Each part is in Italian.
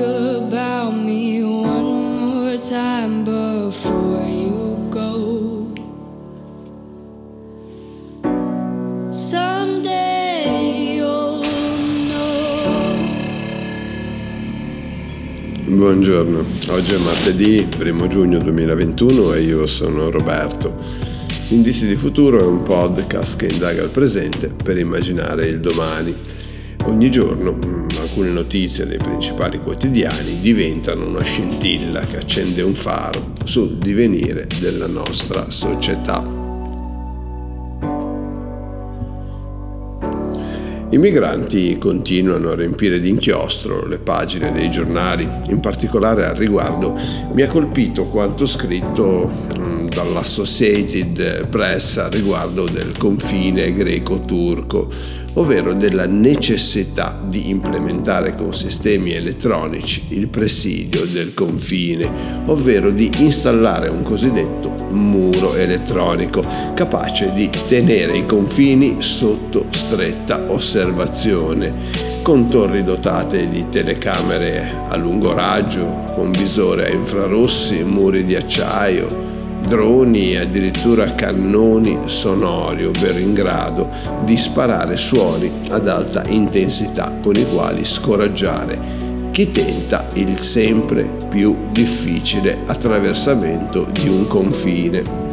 about me. Buongiorno, oggi è martedì 1 giugno 2021 e io sono Roberto. Indizi di futuro è un podcast che indaga il presente per immaginare il domani. Ogni giorno mm, alcune notizie dei principali quotidiani diventano una scintilla che accende un faro sul divenire della nostra società. I migranti continuano a riempire di inchiostro le pagine dei giornali, in particolare al riguardo mi ha colpito quanto scritto mm, dall'Associated Press a riguardo del confine greco-turco ovvero della necessità di implementare con sistemi elettronici il presidio del confine, ovvero di installare un cosiddetto muro elettronico capace di tenere i confini sotto stretta osservazione, con torri dotate di telecamere a lungo raggio, con visore a infrarossi, muri di acciaio, droni e addirittura cannoni sonori, ovvero in grado di sparare suoni ad alta intensità con i quali scoraggiare chi tenta il sempre più difficile attraversamento di un confine.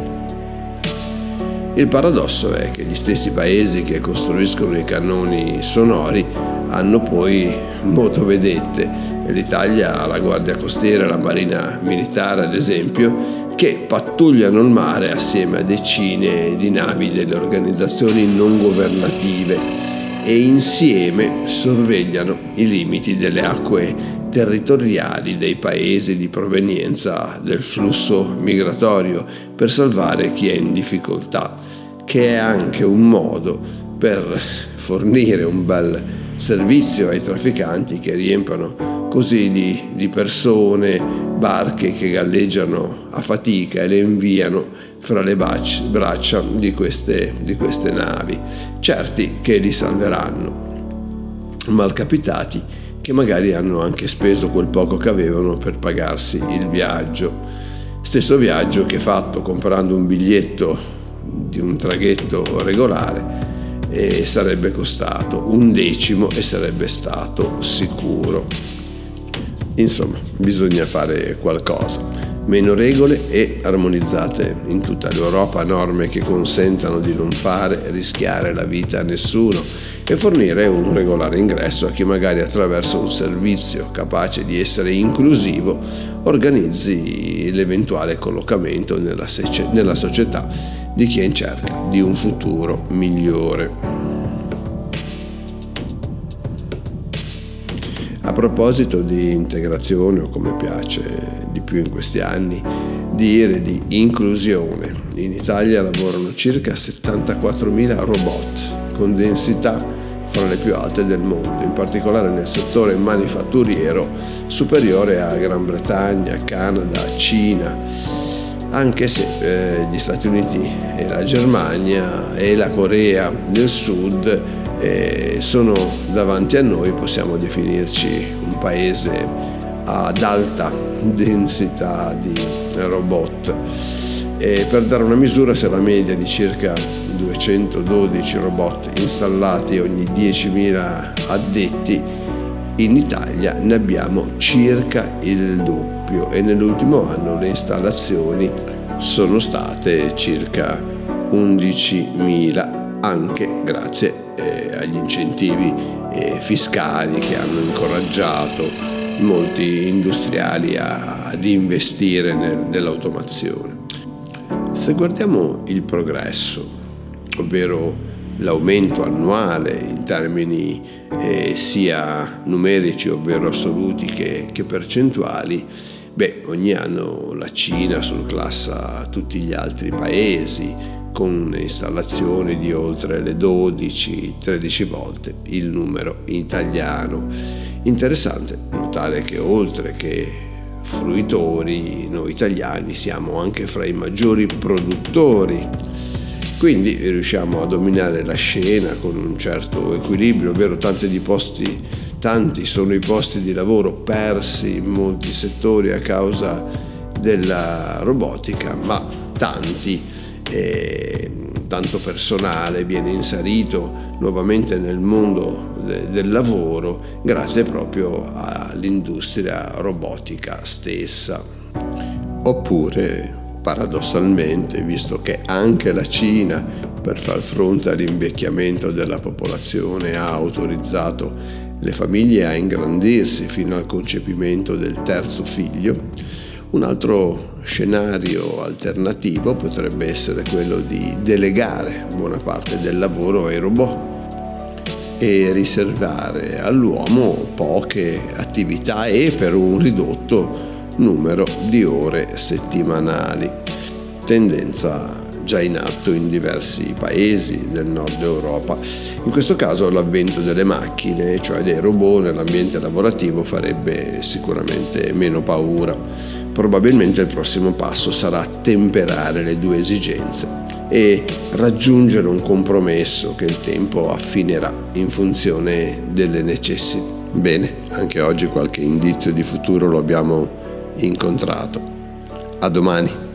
Il paradosso è che gli stessi paesi che costruiscono i cannoni sonori hanno poi motovedette. L'Italia ha la Guardia Costiera la Marina Militare, ad esempio, che pattugliano il mare assieme a decine di navi delle organizzazioni non governative e insieme sorvegliano i limiti delle acque territoriali dei paesi di provenienza del flusso migratorio per salvare chi è in difficoltà, che è anche un modo per fornire un bel servizio ai trafficanti che riempiono così di, di persone, barche che galleggiano a fatica e le inviano fra le braccia di queste, di queste navi, certi che li salveranno, malcapitati che magari hanno anche speso quel poco che avevano per pagarsi il viaggio. Stesso viaggio che fatto comprando un biglietto di un traghetto regolare e sarebbe costato un decimo e sarebbe stato sicuro. Insomma, bisogna fare qualcosa. Meno regole e armonizzate in tutta l'Europa norme che consentano di non fare rischiare la vita a nessuno e fornire un regolare ingresso a chi magari attraverso un servizio capace di essere inclusivo organizzi l'eventuale collocamento nella, nella società di chi è in cerca di un futuro migliore. A proposito di integrazione, o come piace di più in questi anni dire di inclusione, in Italia lavorano circa 74.000 robot con densità fra le più alte del mondo, in particolare nel settore manifatturiero superiore a Gran Bretagna, Canada, Cina, anche se eh, gli Stati Uniti e la Germania e la Corea del Sud eh, sono davanti a noi, possiamo definirci un paese ad alta densità di robot. E per dare una misura, se la media di circa 212 robot installati ogni 10.000 addetti, in Italia ne abbiamo circa il doppio e nell'ultimo anno le installazioni sono state circa 11.000 anche grazie eh, agli incentivi eh, fiscali che hanno incoraggiato molti industriali a, ad investire nel, nell'automazione. Se guardiamo il progresso, ovvero l'aumento annuale in termini eh, sia numerici, ovvero assoluti, che, che percentuali, beh, ogni anno la Cina surclassa tutti gli altri paesi, con installazioni di oltre le 12-13 volte il numero italiano. Interessante notare che oltre che fruitori, noi italiani siamo anche fra i maggiori produttori. Quindi riusciamo a dominare la scena con un certo equilibrio, ovvero tanti posti tanti sono i posti di lavoro persi in molti settori a causa della robotica, ma tanti, eh, tanto personale viene inserito nuovamente nel mondo de- del lavoro grazie proprio all'industria robotica stessa. Oppure, paradossalmente, visto che anche la Cina per far fronte all'invecchiamento della popolazione ha autorizzato le famiglie a ingrandirsi fino al concepimento del terzo figlio, un altro scenario alternativo potrebbe essere quello di delegare buona parte del lavoro ai robot e riservare all'uomo poche attività e per un ridotto numero di ore settimanali. Tendenza già in atto in diversi paesi del nord Europa. In questo caso l'avvento delle macchine, cioè dei robot nell'ambiente lavorativo, farebbe sicuramente meno paura. Probabilmente il prossimo passo sarà temperare le due esigenze e raggiungere un compromesso che il tempo affinerà in funzione delle necessità. Bene, anche oggi qualche indizio di futuro lo abbiamo incontrato. A domani.